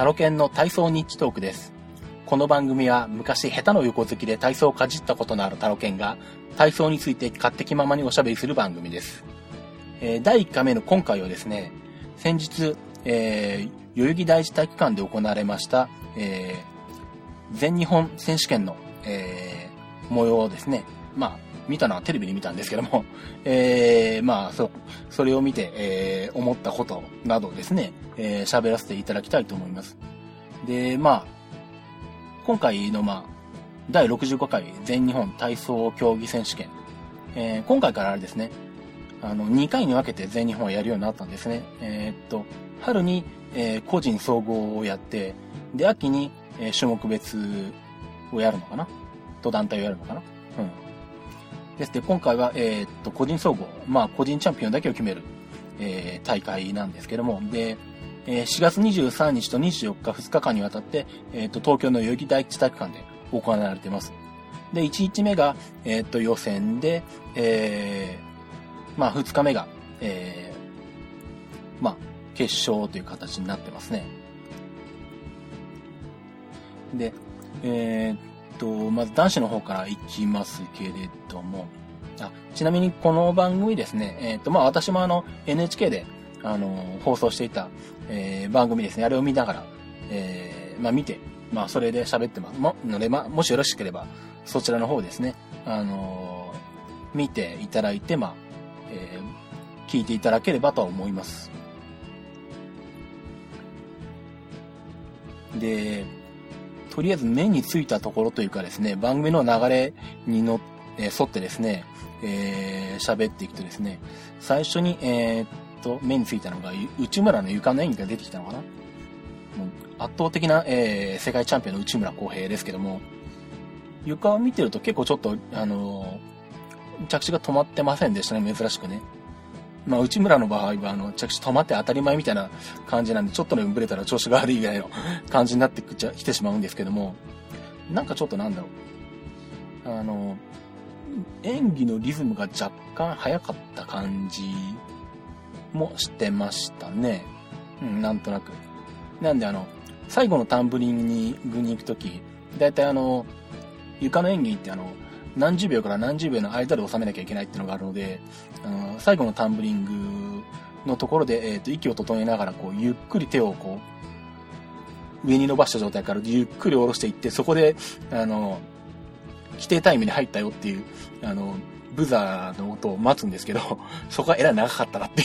タロケンの体操ニッチトークです。この番組は昔下手の横好きで体操をかじったことのあるタロケンが体操について勝手気ままにおしゃべりする番組です。えー第1回目の今回はですね、先日、えー代々木第一体育館で行われました、えー全日本選手権の、えー模様をですね、まあ、見たのはテレビで見たんですけども、えーまあ、そ、それを見て、えー思ったことなどですね、えー喋らせていただきたいと思います。で、まあ、今回の、まあ、第65回全日本体操競技選手権、えー今回からあれですね、あの、2回に分けて全日本をやるようになったんですね。えーっと、春に、えー個人総合をやって、で、秋に、えー種目別をやるのかな？と団体をやるのかな？うん。ですで、今回は、えーっと、個人総合、まあ、個人チャンピオンだけを決める、えー大会なんですけども、で、えー4月23日と24日2日間にわたって、えーっと、東京の代々木第一体育館で行われています。で、1日目が、えっと、予選で、えーまあ、2日目が、えーまあ、決勝という形になってますね。で、えーと、まず男子の方から行きますけれども、あちなみにこの番組ですね、えーと、まあ私もあの NHK で、あの、放送していた、えー番組ですね、あれを見ながら、えーまあ見て、まあそれで喋ってます。も、ので、まあもしよろしければ、そちらの方ですね、あの見ていただいて、まあ、えー聞いていただければとは思います。で、とりあえず目についたところというかですね、番組の流れにの、えー沿ってですね、えー喋っていくとですね、最初に、えーっと、目についたのが、内村の床の演技が出てきたのかな？圧倒的な、えー世界チャンピオンの内村航平ですけども、床を見てると結構ちょっと、あのー着地が止まってませんでしたね、珍しくね。まあ、内村の場合は、あの、着地止まって当たり前みたいな感じなんで、ちょっとでもブレたら調子が悪いぐらいの 感じになってきちゃ来てしまうんですけども、なんかちょっとなんだろう。あの、演技のリズムが若干早かった感じもしてましたね。うん、なんとなく。なんであの、最後のタンブリングに、グに行くとき、だいたいあの、床の演技ってあの、何十秒から何十秒の間で収めなきゃいけないっていうのがあるので、あの最後のタンブリングのところで、えっ、と、息を整えながら、こう、ゆっくり手をこう、上に伸ばした状態からゆっくり下ろしていって、そこで、あの、規定タイムに入ったよっていう、あの、ブザーの音を待つんですけど、そこがえらい長かったなってい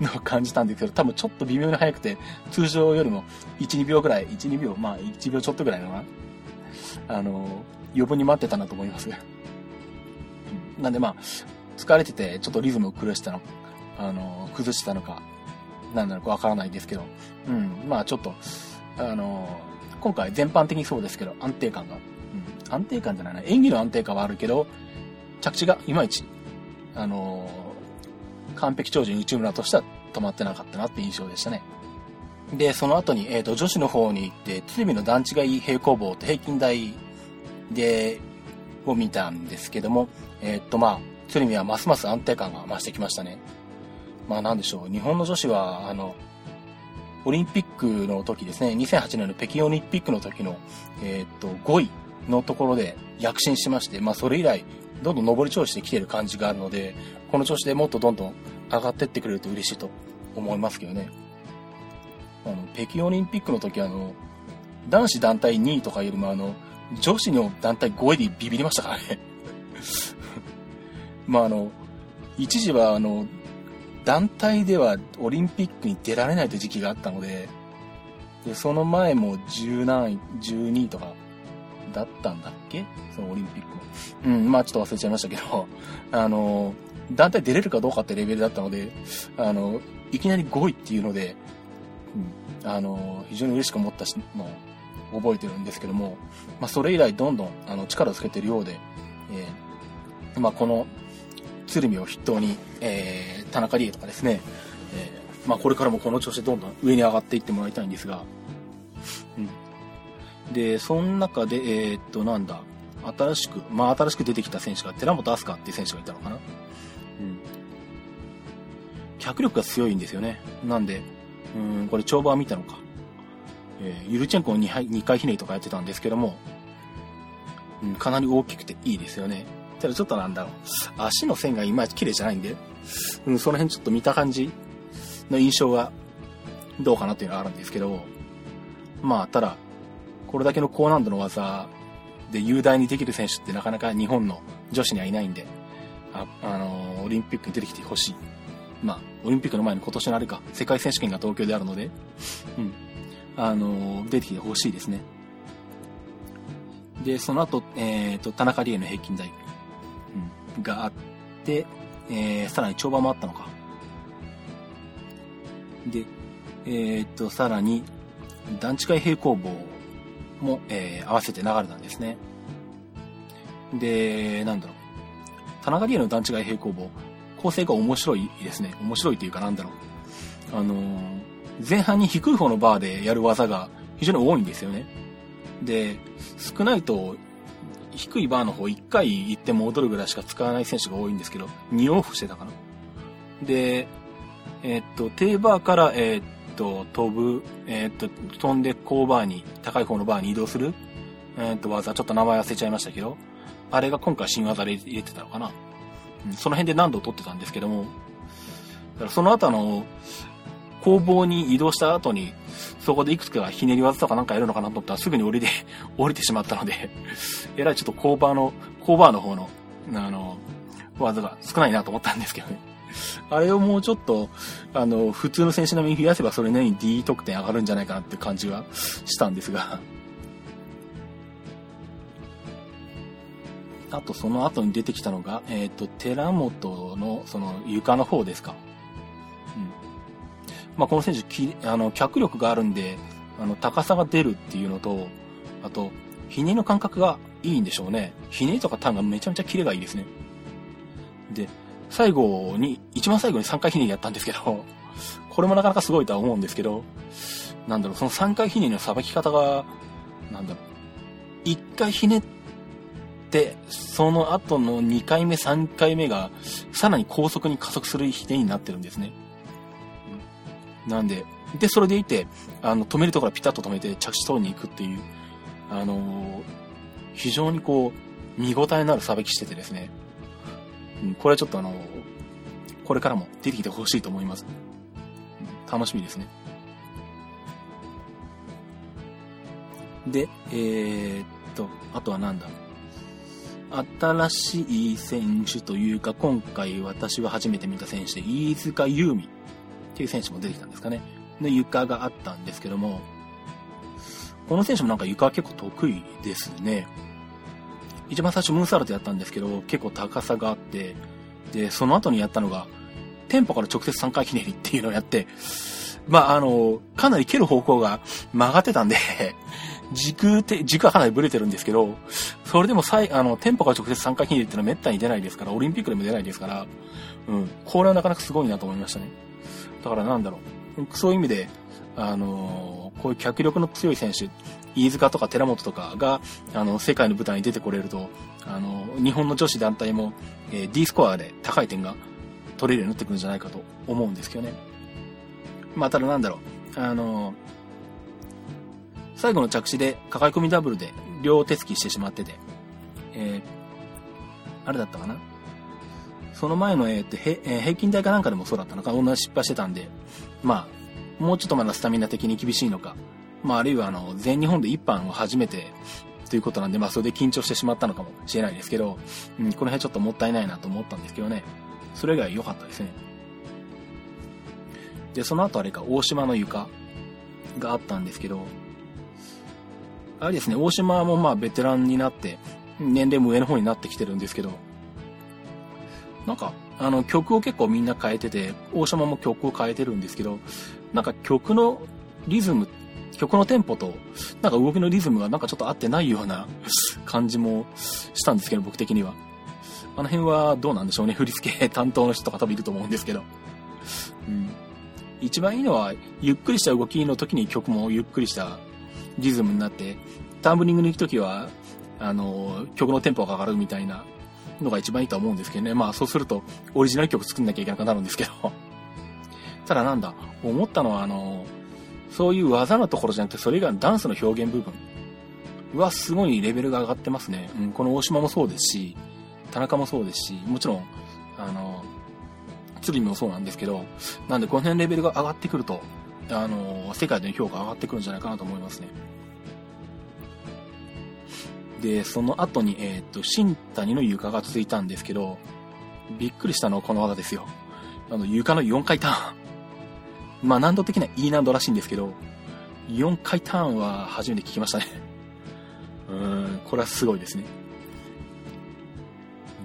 うのを感じたんですけど、多分ちょっと微妙に速くて、通常よりも1、2秒ぐらい、1、2秒、まあ1秒ちょっとぐらいのかな。あの、余分に待ってたなと思います。うんなんでまあ、疲れてて、ちょっとリズムを崩したの、あの、崩したのか、なんなのかわからないですけど、うん、まあちょっと、あの、今回全般的にそうですけど、安定感が、うん、安定感じゃないな、演技の安定感はあるけど、着地がいまいち、あの、完璧超人内村としては止まってなかったなって印象でしたね。で、その後に、えっ、と、女子の方に行って、鶴見の段違い平行棒と平均台で、を見たんですけども、えっ、と、まあ、鶴見はますます安定感が増してきましたね。まあ、なんでしょう。日本の女子は、あの、オリンピックの時ですね、2008年の北京オリンピックの時の、えっ、と、5位のところで躍進しまして、まあ、それ以来、どんどん上り調子で来てる感じがあるので、この調子でもっとどんどん上がってってくれると嬉しいと思いますけどね。あの、北京オリンピックの時あの、男子団体2位とかよりもあの、女子の団体5位でビビりましたからね。まああの、一時はあの、団体ではオリンピックに出られないという時期があったので、で、その前も10何位、12位とかだったんだっけ？そのオリンピックの。うん、まあちょっと忘れちゃいましたけど、あの、団体出れるかどうかってレベルだったので、あの、いきなり5位っていうので、うん、あの、非常に嬉しく思ったしのを覚えてるんですけども、まあそれ以来どんどんあの力をつけてるようで、えーまあこの鶴見を筆頭に、えー田中理恵とかですね、えーまあこれからもこの調子でどんどん上に上がっていってもらいたいんですが、うん。で、その中で、えーっと、なんだ、新しく、まあ新しく出てきた選手が寺本飛鳥っていう選手がいたのかな。うん。脚力が強いんですよね。なんで、うん、これ跳馬見たのか。えー、ユルチェンコの 2, 2回ひねりとかやってたんですけども、うん、かなり大きくていいですよね。ただちょっとなんだろう。足の線がいまいち綺麗じゃないんで、うん、その辺ちょっと見た感じの印象はどうかなっていうのはあるんですけど、まあ、ただ、これだけの高難度の技で雄大にできる選手ってなかなか日本の女子にはいないんで、あ、あのー、オリンピックに出てきてほしい。まあ、オリンピックの前に今年のあれか、世界選手権が東京であるので、うん。あの、出てきてほしいですね。で、その後、えっ、ー、と、田中理恵の平均台、うん、があって、えー、さらに跳馬もあったのか。で、えっ、と、さらに、段違い平行棒も、えー、合わせて流れたんですね。で、なんだろう。田中理恵の段違い平行棒、構成が面白いですね。面白いというかなんだろう。あのー、前半に低い方のバーでやる技が非常に多いんですよね。で、少ないと、低いバーの方1回行って戻るぐらいしか使わない選手が多いんですけど、2往復してたかな。で、えー、っと、低バーから、えー、っと、飛ぶ、えー、っと、飛んで高バーに、高い方のバーに移動する、え、っと、技、ちょっと名前忘れちゃいましたけど、あれが今回新技で入れてたのかな。その辺で何度取ってたんですけども、だからその後の、工房に移動した後に、そこでいくつかひねり技とかなんかやるのかなと思ったらすぐに降りて、降りてしまったので えらいちょっと工場の、工場の方の、あの、技が少ないなと思ったんですけどね。あれをもうちょっと、あの、普通の選手並みに増やせばそれなりに D 得点上がるんじゃないかなって感じはしたんですが。あとその後に出てきたのが、えっ、ー、と、寺本のその床の方ですか。まあ、この選手、きあの、脚力があるんで、あの、高さが出るっていうのと、あと、ひねりの感覚がいいんでしょうね。ひねりとかターンがめちゃめちゃキレがいいですね。で、最後に、一番最後に3回ひねりやったんですけど、これもなかなかすごいとは思うんですけど、なんだろう、その3回ひねりのさばき方が、なんだろう、1回ひねって、その後の2回目、3回目が、さらに高速に加速するひねりになってるんですね。なんで、で、それでいて、あの、止めるところピタッと止めて着地取りに行くっていう、あのー、非常にこう、見応えのあるさばきしててですね、うん、これはちょっとあの、これからも出てきてほしいと思います。楽しみですね。で、えー、っと、あとはなんだ新しい選手というか、今回私は初めて見た選手で、飯塚優美っていう選手も出てきたんですかね。の床があったんですけども、この選手もなんか床は結構得意ですね。一番最初ムーンサルトやったんですけど、結構高さがあって、で、その後にやったのが、テンポから直接3回ひねりっていうのをやって、まあ、あの、かなり蹴る方向が曲がってたんで軸て、軸はかなりブレてるんですけど、それでも最、あの、テンポから直接3回ひねりっていうのは滅多に出ないですから、オリンピックでも出ないですから、うん、これはなかなかすごいなと思いましたね。だからなんだろう、そういう意味で、あのこういう脚力の強い選手、飯塚とか寺本とかが、あの、世界の舞台に出てこれると、あの、日本の女子団体も、えー、D スコアで高い点が取れるようになってくるんじゃないかと思うんですけどね。まあ、ただなんだろう、あの、最後の着地で、抱え込みダブルで両手つきしてしまってて、えー、あれだったかな？その前の、えー、とへえー、平均台かなんかでもそうだったのか、同じ失敗してたんで、まあ、もうちょっとまだスタミナ的に厳しいのか、まあ、あるいはあの、全日本で一般を初めてということなんで、まあ、それで緊張してしまったのかもしれないですけど、うん、この辺ちょっともったいないなと思ったんですけどね。それ以外良かったですね。で、その後あれか、大島の床があったんですけど、あれですね、大島もまあベテランになって、年齢も上の方になってきてるんですけど、なんか、あの、曲を結構みんな変えてて、大島も曲を変えてるんですけど、なんか曲のリズム曲のテンポと、なんか動きのリズムがなんかちょっと合ってないような感じもしたんですけど、僕的には。あの辺はどうなんでしょうね。振り付け担当の人とか多分いると思うんですけど。うん。一番いいのは、ゆっくりした動きの時に曲もゆっくりしたリズムになって、タンブリングに行く時は、あの、曲のテンポが上がるみたいなのが一番いいと思うんですけどね。まあそうすると、オリジナル曲作んなきゃいけなくなるんですけど。ただなんだ、思ったのはあの、そういう技のところじゃなくて、それ以外のダンスの表現部分はすごいレベルが上がってますね。うん、この大島もそうですし、田中もそうですし、もちろん、あの、鶴見もそうなんですけど、なんでこの辺レベルが上がってくると、あの、世界での評価上がってくるんじゃないかなと思いますね。で、その後に、えっ、ー、と、新谷の床が続いたんですけど、びっくりしたのはこの技ですよ。あの、床の4回ターン。まあ、難度的には E 難度らしいんですけど、4回ターンは初めて聞きましたね。うん、これはすごいですね。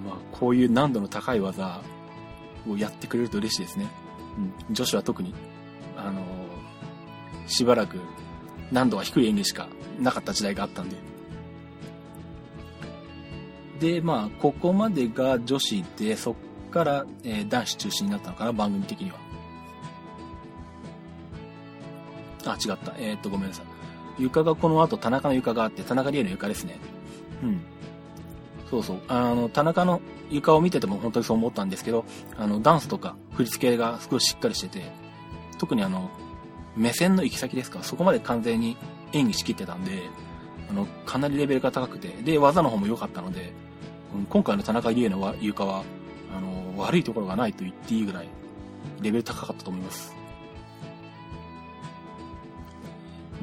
まあ、こういう難度の高い技をやってくれると嬉しいですね。うん、女子は特に、あのー、しばらく難度が低い演技しかなかった時代があったんで。で、まあ、ここまでが女子で、そっから、えー、男子中心になったのかな、番組的には。あ、違った。えー、っと、ごめんなさい。床がこの後、田中の床があって、田中理恵の床ですね。うん。そうそう。あの、田中の床を見てても本当にそう思ったんですけど、あの、ダンスとか振り付けがすごいしっかりしてて、特にあの、目線の行き先ですか、そこまで完全に演技しきってたんで、あの、かなりレベルが高くて、で、技の方も良かったので、今回の田中理恵の床は、あの、悪いところがないと言っていいぐらい、レベル高かったと思います。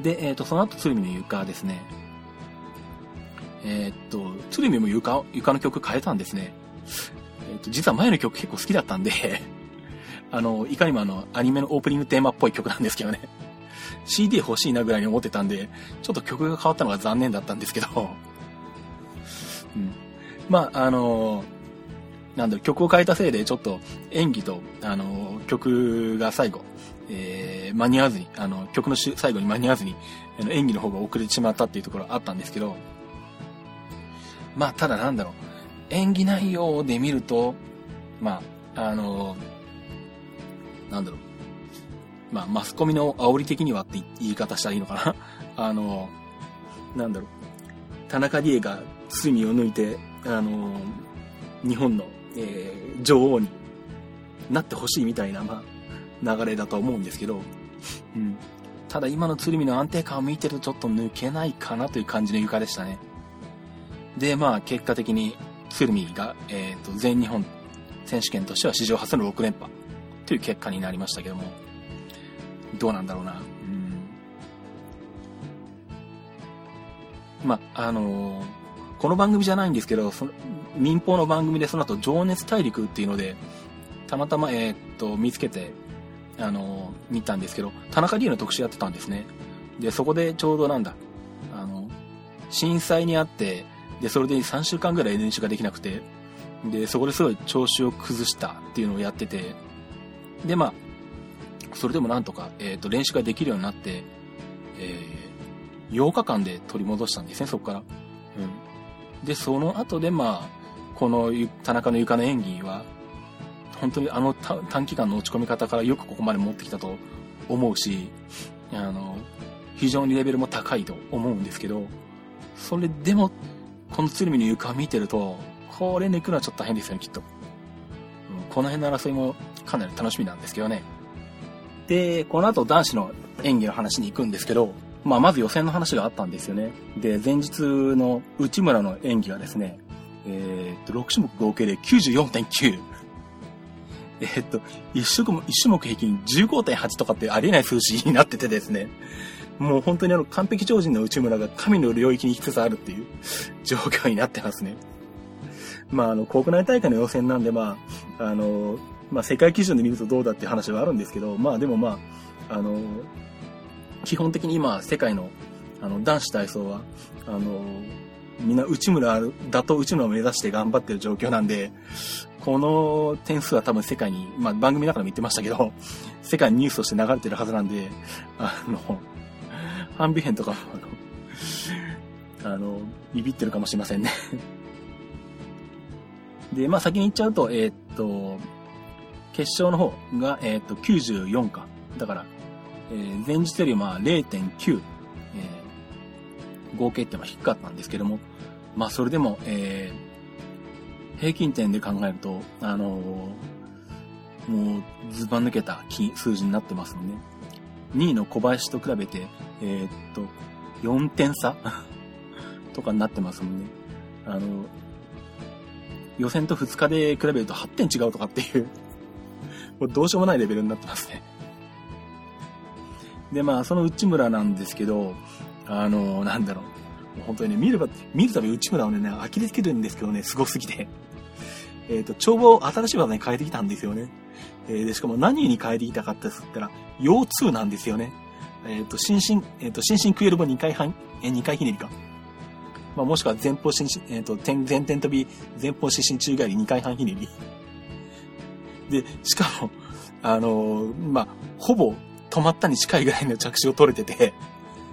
で、えっ、ー、と、その後、鶴見の床ですね。えっ、ー、と、鶴見も床、床の曲変えたんですね。えっ、ー、と、実は前の曲結構好きだったんで あの、いかにもあの、アニメのオープニングテーマっぽい曲なんですけどね CD 欲しいなぐらいに思ってたんで、ちょっと曲が変わったのが残念だったんですけど。まあ、あのなんだろう、曲を変えたせいで、ちょっと演技と、あの曲が最後、えー、間に合わずに、あの、曲の最後に間に合わずに、あの演技の方が遅れてしまったっていうところあったんですけど、まあ、ただなんだろう、演技内容で見ると、まあ、あの、なんだろう、まあ、マスコミの煽り的にはって言い方したらいいのかな。あの、なんだろう、田中理恵が罪を抜いて、あの、日本の、えー、女王になってほしいみたいな、まあ、流れだと思うんですけど、うん。ただ今の鶴見の安定感を見てるとちょっと抜けないかなという感じの床でしたね。で、まあ結果的に鶴見が、えっ、ー、と、全日本選手権としては史上初の6連覇という結果になりましたけども、どうなんだろうな。うん。まあ、あのー、この番組じゃないんですけど、その民放の番組でその後、情熱大陸っていうので、たまたま、えっ、と、見つけて、あの、見たんですけど、田中理恵の特集やってたんですね。で、そこでちょうどなんだ、あの、震災にあって、で、それで3週間ぐらい練習ができなくて、で、そこですごい調子を崩したっていうのをやってて、で、まあ、それでもなんとか、えっ、と、練習ができるようになって、えー、8日間で取り戻したんですね、そこから。で、その後で、まあ、この田中の床の演技は、本当にあの短期間の落ち込み方からよくここまで持ってきたと思うし、あの、非常にレベルも高いと思うんですけど、それでも、この鶴見の床を見てると、これ抜くのはちょっと大変ですよね、きっと。この辺の争いもかなり楽しみなんですけどね。で、この後男子の演技の話に行くんですけど、まあ、まず予選の話があったんですよね。で、前日の内村の演技はですね、えー、っと、6種目合計で94.9。えー、っと、1種目、1種目平均15.8とかってありえない数字になっててですね。もう本当にあの完璧超人の内村が神の領域に行きつつあるっていう 状況になってますね。まあ、あの、国内大会の予選なんで、まあ、あの、まあ、世界基準で見るとどうだっていう話はあるんですけど、まあ、でもまあ、あの、基本的に今、世界の、あの、男子体操は、あの、みんな内村だと内村を目指して頑張ってる状況なんで、この点数は多分世界に、まあ番組の中でも言ってましたけど、世界にニュースとして流れてるはずなんで、あの、ハンビヘンとか、あの、あの、ビビってるかもしれませんね で、まあ先に言っちゃうと、えー、っと、決勝の方が、えー、っと、94か。だから、えー、前日よりまあ0.9、えー、合計ってのは低かったんですけども、まあそれでも、えー、平均点で考えると、あのー、もう、ずば抜けた数字になってますので、2位の小林と比べて、えー、っと、4点差 とかになってますもんね。あの、予選と2日で比べると8点違うとかっていうもうどうしようもないレベルになってますね。で、まあ、その内村なんですけど、あの、なんだろう。本当にね、見れば、見るたび内村をね、呆れつけるんですけどね、すごすぎて。えっ、ー、と、帳簿を新しい技に変えてきたんですよね。えー、で、しかも何に変えてきたかって言ったら、腰痛なんですよね。えっ、ー、と、心身、えっ、と、心身クエルボ2回半、え2回ひねりか。まあ、もしくは前方心身、えっ、と、前転飛び、前方心身宙返り2回半ひねり。で、しかも、あのまあ、ほぼ止まったに近いぐらいの着地を取れてて、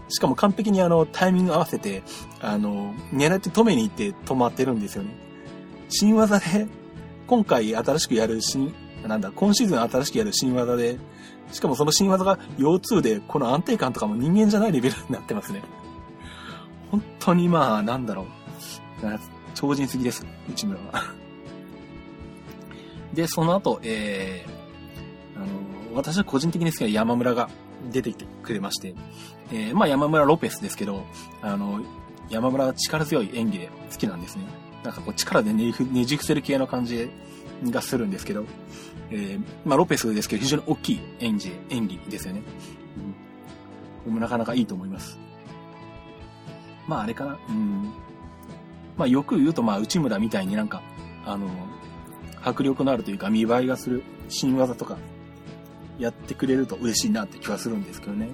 しかも完璧にあの、タイミング合わせて、あの、狙って止めに行って止まってるんですよね。新技で、今回新しくやる新、なんだ、今シーズン新しくやる新技で、しかもその新技が腰痛で、この安定感とかも人間じゃないレベルになってますね。本当にまあ、なんだろう。超人すぎです、内村は。で、その後、えー、あの、私は個人的に好きな山村が出てきてくれまして、えー、まあ山村ロペスですけど、あの、山村は力強い演技で好きなんですね。なんかこう力でねじ伏せる系の感じがするんですけど、えー、まあロペスですけど非常に大きい演技、演技ですよね。うん、なかなかいいと思います。まああれかな、うん。まあよく言うとまあ内村みたいになんか、あの、迫力のあるというか見栄えがする新技とかやってくれると嬉しいなって気はするんですけどね。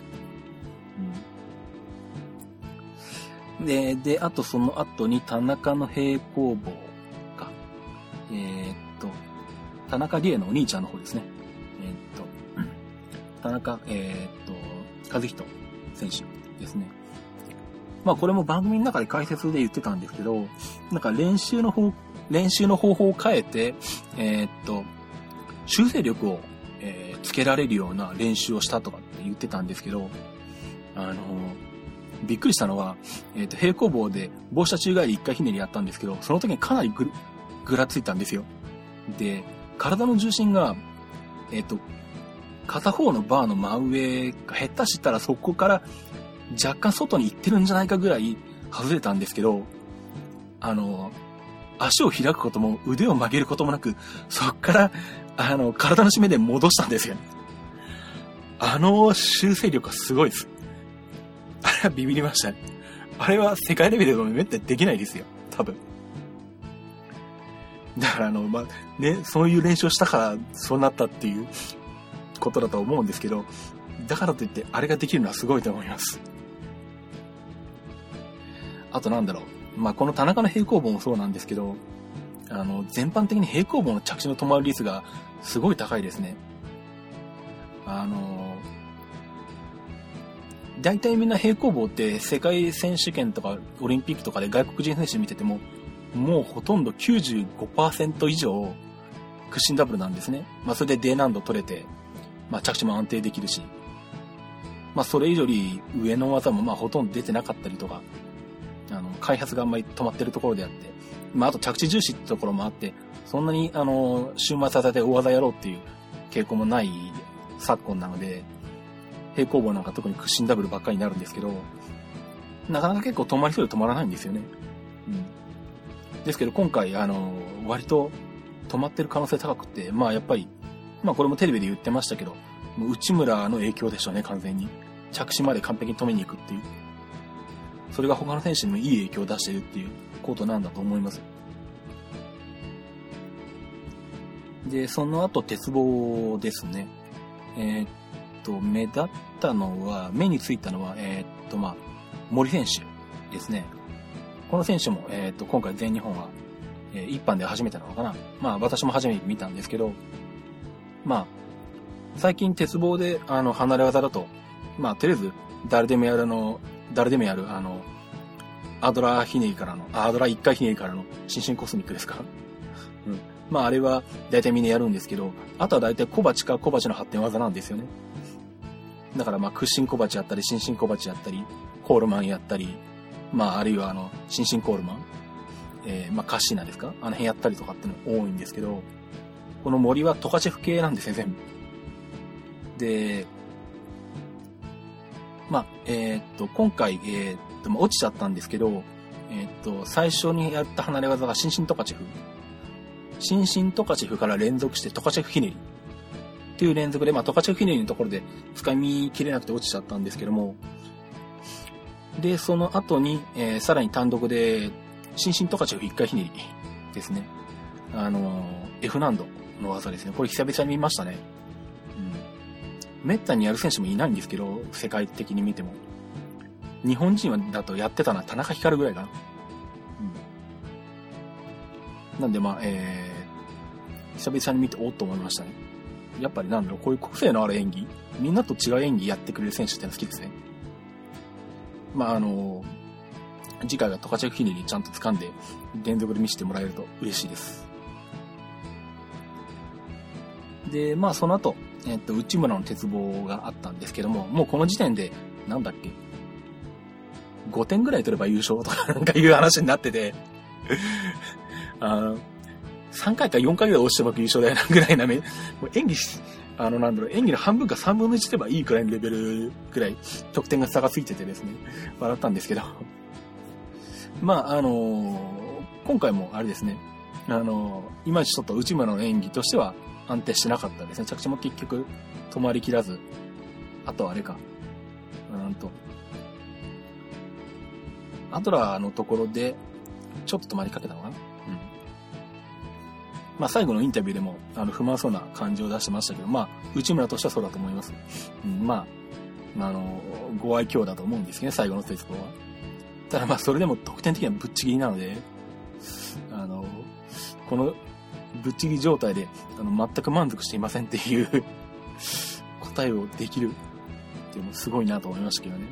うん、で、で、あとその後に田中の平行棒か。えー、っと、田中理恵のお兄ちゃんの方ですね。えー、っと、田中、えー、っと、和人選手ですね。まあこれも番組の中で解説で言ってたんですけど、なんか練習の方、練習の方法を変えて、えー、っと、修正力を、つけられるような練習をしたとかって言ってたんですけど、あの、びっくりしたのは、えっ、ー、と、平行棒で棒下宙返り一回ひねりやったんですけど、その時にかなりぐぐらついたんですよ。で、体の重心が、えっ、と、片方のバーの真上が下手したらそこから若干外に行ってるんじゃないかぐらい外れたんですけど、あの、足を開くことも腕を曲げることもなく、そっからあの、体の締めで戻したんですよ。あの修正力はすごいです。あれはビビりましたね。あれは世界レベルでもめったにできないですよ。多分。だからあの、まあ、ね、そういう練習をしたからそうなったっていうことだと思うんですけど、だからといってあれができるのはすごいと思います。あとなんだろう。まあ、この田中の平行棒もそうなんですけど、あの、全般的に平行棒の着地の止まる率がすごい高いですね。あの、大体みんな平行棒って世界選手権とかオリンピックとかで外国人選手見てても、もうほとんど95%以上屈伸ダブルなんですね。まあそれで D 難度取れて、まあ着地も安定できるし、まあそれ以上に上の技もまあほとんど出てなかったりとか、開発があんまり止まってるところであって、まあ、あと着地重視ってところもあって、そんなに、あの、週末させて大技やろうっていう傾向もない昨今なので、平行棒なんか特に屈伸ダブルばっかりになるんですけど、なかなか結構止まりそうで止まらないんですよね。うん。ですけど今回、あの、割と止まってる可能性高くて、まあやっぱり、まあこれもテレビで言ってましたけど、もう内村の影響でしょうね、完全に。着地まで完璧に止めに行くっていう。それが他の選手にもいい影響を出しているっていうことなんだと思います。で、その後鉄棒ですね。えー、っと、目立ったのは、目についたのは、えー、っと、まあ、森選手ですね。この選手も、えー、っと、今回全日本は、えー、一般で初めてなのかな。まあ、私も初めて見たんですけど、まあ、最近鉄棒で、あの、離れ技だと、まあ、とりあえず、誰でもやるの、誰でもやる、あの、アドラーひねりからの、アドラー1回ひねりからの、新進コスミックですか？うん。まあ、あれは、大体みんなやるんですけど、あとは大体小鉢か小鉢の発展技なんですよね。だからまあ、屈伸小鉢やったり、新進小鉢やったり、コールマンやったり、まあ、あるいはあの、新進コールマン、えー、まあ、カッシーナですか？あの辺やったりとかっていうの多いんですけど、この森はトカチェフ系なんですね、全部。で、まあ、えー、っと、今回、えー、っと、まあ、落ちちゃったんですけど、えー、っと、最初にやった離れ技がシンシントカチェフ。シンシントカチェフから連続してトカチェフひねり。っていう連続で、まあ、トカチェフひねりのところで掴みきれなくて落ちちゃったんですけども、で、その後に、えー、さらに単独で、シンシントカチェフ1回ひねりですね。あのー、F 難度の技ですね。これ久々に見ましたね。めったにやる選手もいないんですけど、世界的に見ても。日本人だとやってたのは田中光ぐらいかな。うん。なんでまあ、えー、久々に見ておっと思いましたね。やっぱりなんだろう、こういう個性のある演技、みんなと違う演技やってくれる選手っての好きですね。まあ、あのー、次回はトカチェフひねりちゃんと掴んで、連続で見せてもらえると嬉しいです。で、まあその後、えっと、内村の鉄棒があったんですけども、もうこの時点で、なんだっけ、5点ぐらい取れば優勝とかなんかいう話になってて あの、3回か4回ぐらい押してば優勝だよなぐらいなめ、もう演技し、あの、なんだろう、演技の半分か3分の1でばいいくらいのレベルぐらい得点が差がついててですね、笑ったんですけど。まあ、あのー、今回もあれですね、あのー、いまいちちょっと内村の演技としては安定してなかったですね。着地も結局止まりきらず、あとはあれか、うんと、アドラーのところで、ちょっと止まりかけたのかな？うん。まあ最後のインタビューでも、あの、不満そうな感じを出してましたけど、まあ、内村としてはそうだと思います。うん、まあ、あの、ご愛嬌だと思うんですけどね、最後の鉄棒は。ただまあ、それでも得点的にはぶっちぎりなので、あの、このぶっちぎり状態で、あの、全く満足していませんっていう答えをできるっていうのもすごいなと思いましたけどね。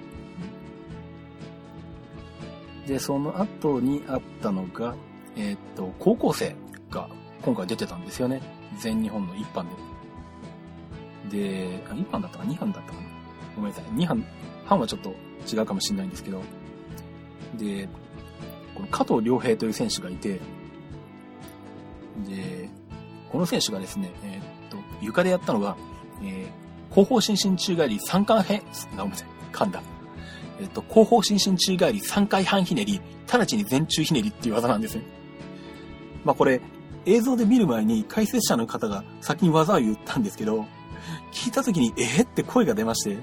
で、その後にあったのが、えー、っと、高校生が今回出てたんですよね。全日本の一般で。で、あ、一般だったか二班だったかな？ごめんなさい。二班、班はちょっと違うかもしれないんですけど。で、この加藤良平という選手がいて、で、この選手がですね、えー、っと、床でやったのが、えー、後方伸身宙返り3回編、なさい、噛んだ。えっと、後方伸身宙返り3回半ひねり、直ちに前宙ひねりっていう技なんですね。まあこれ、映像で見る前に解説者の方が先に技を言ったんですけど、聞いた時に、えー、って声が出まして、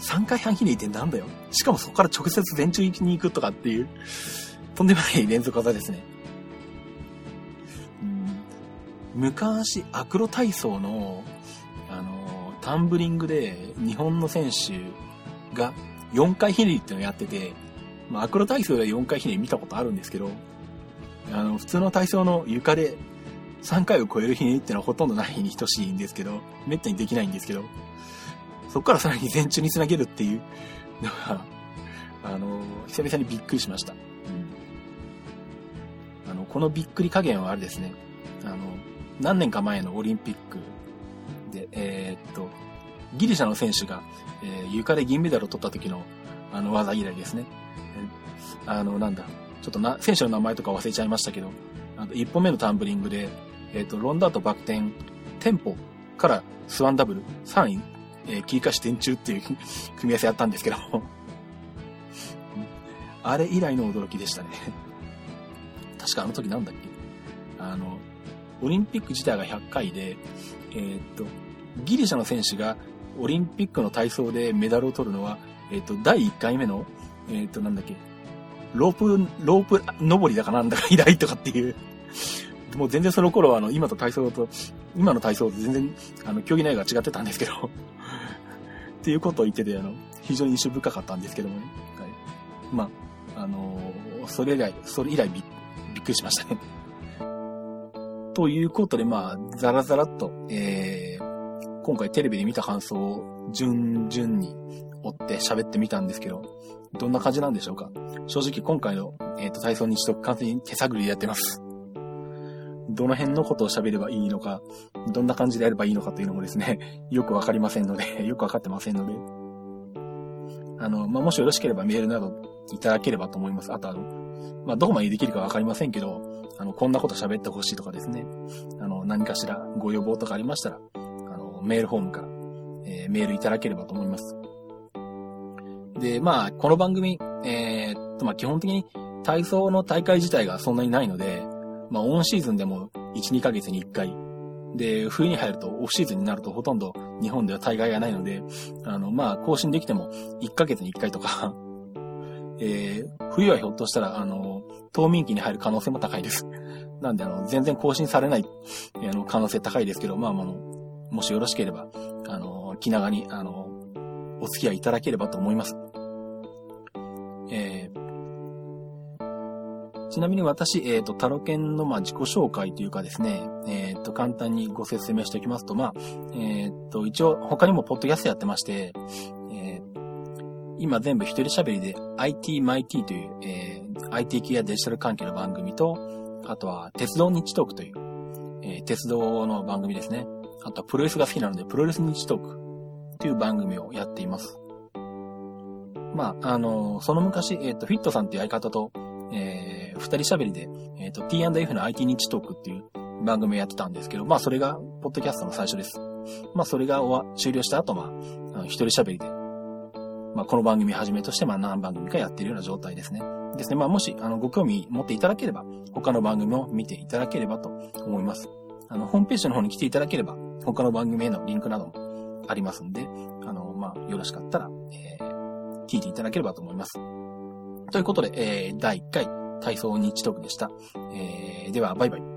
3回半ひねりってなんだよしかもそこから直接前宙に行くとかっていう、とんでもない連続技ですね。昔、アクロ体操の、あの、タンブリングで日本の選手が4回ひねりっていうのをやってて、まあ、アクロ体操で4回ひねり見たことあるんですけど、あの、普通の体操の床で3回を超えるひねりっていうのはほとんどない日に等しいんですけど、めったにできないんですけど、そこからさらに前中につなげるっていうのが、あの、久々にびっくりしました。うん。あの、このびっくり加減はあれですね、あの、何年か前のオリンピックで、えー、っと、ギリシャの選手が、えー、床で銀メダルを取った時の、あの技以来ですね。あの、なんだ、ちょっとな、選手の名前とか忘れちゃいましたけど、あの1本目のタンブリングで、えっ、と、ロンダートバク転、テンポからスワンダブル、3位、えー、切り返し転中っていう 組み合わせやったんですけど。あれ以来の驚きでしたね。確かあの時なんだっけ？あの、オリンピック自体が100回で、えー、っと、ギリシャの選手がオリンピックの体操でメダルを取るのは、えっ、と、第1回目の、えっ、と、なんだっけ、ロープ、ロープ登りだかなんだか以来とかっていうもう全然その頃は、あの、今と体操と、今の体操と全然、あの、競技内容が違ってたんですけどっていうことを言ってて、あの、非常に印象深かったんですけどもね。はい。まあ、あのー、それ以来、それ以来びっくりしましたねということで、まあ、ザラザラっと、えー、今回テレビで見た感想を順々に追って喋ってみたんですけど、どんな感じなんでしょうか？正直今回の、えーと、体操日読完全に手探りでやってます。どの辺のことを喋ればいいのか、どんな感じでやればいいのかというのもですね、よくわかりませんので、よくわかってませんので、あの、まあ、もしよろしければメールなどいただければと思います。あとあの、まあ、どこまでできるかわかりませんけど、あの、こんなこと喋ってほしいとかですね、あの、何かしらご要望とかありましたら、あの、メールフォームから、えー、メールいただければと思います。で、まあ、この番組、えー、っと、まあ、基本的に体操の大会自体がそんなにないので、まあ、オンシーズンでも1、2ヶ月に1回。で、冬に入ると、オフシーズンになるとほとんど日本では大会がないので、あの、まあ、更新できても1ヶ月に1回とかえー、冬はひょっとしたら、あの、冬眠期に入る可能性も高いです なんで、あの、全然更新されない、あの、可能性高いですけど、まあ、あの、もしよろしければ、あの、気長に、あの、お付き合いいただければと思います。えー、ちなみに私、えっ、ー、と、タロケンの、まあ、自己紹介というかですね、えっ、ー、と、簡単にご説明しておきますと、まあ、えっ、と、一応、他にもポッドキャストやってまして、今全部一人喋りで IT マイティという、え IT 系やデジタル関係の番組と、あとは、鉄道日トークという、え鉄道の番組ですね。あとは、プロレスが好きなので、プロレス日トークという番組をやっています。まあ、あの、その昔、えっ、ー、と、フィットさんっていう相方と、えー、二人喋りで、えっ、ー、と、T&F の IT 日トークっていう番組をやってたんですけど、まあ、それが、ポッドキャストの最初です。まあ、それが終わ、終了した後、まあ、一人喋りで、まあ、この番組はじめとして、まあ、何番組かやってるような状態ですね。ですね。まあ、もし、あの、ご興味持っていただければ、他の番組を見ていただければと思います。あの、ホームページの方に来ていただければ、他の番組へのリンクなどもありますんで、あの、まあ、よろしかったら、えー、聞いていただければと思います。ということで、えー、第1回体操日トークでした。えー、では、バイバイ。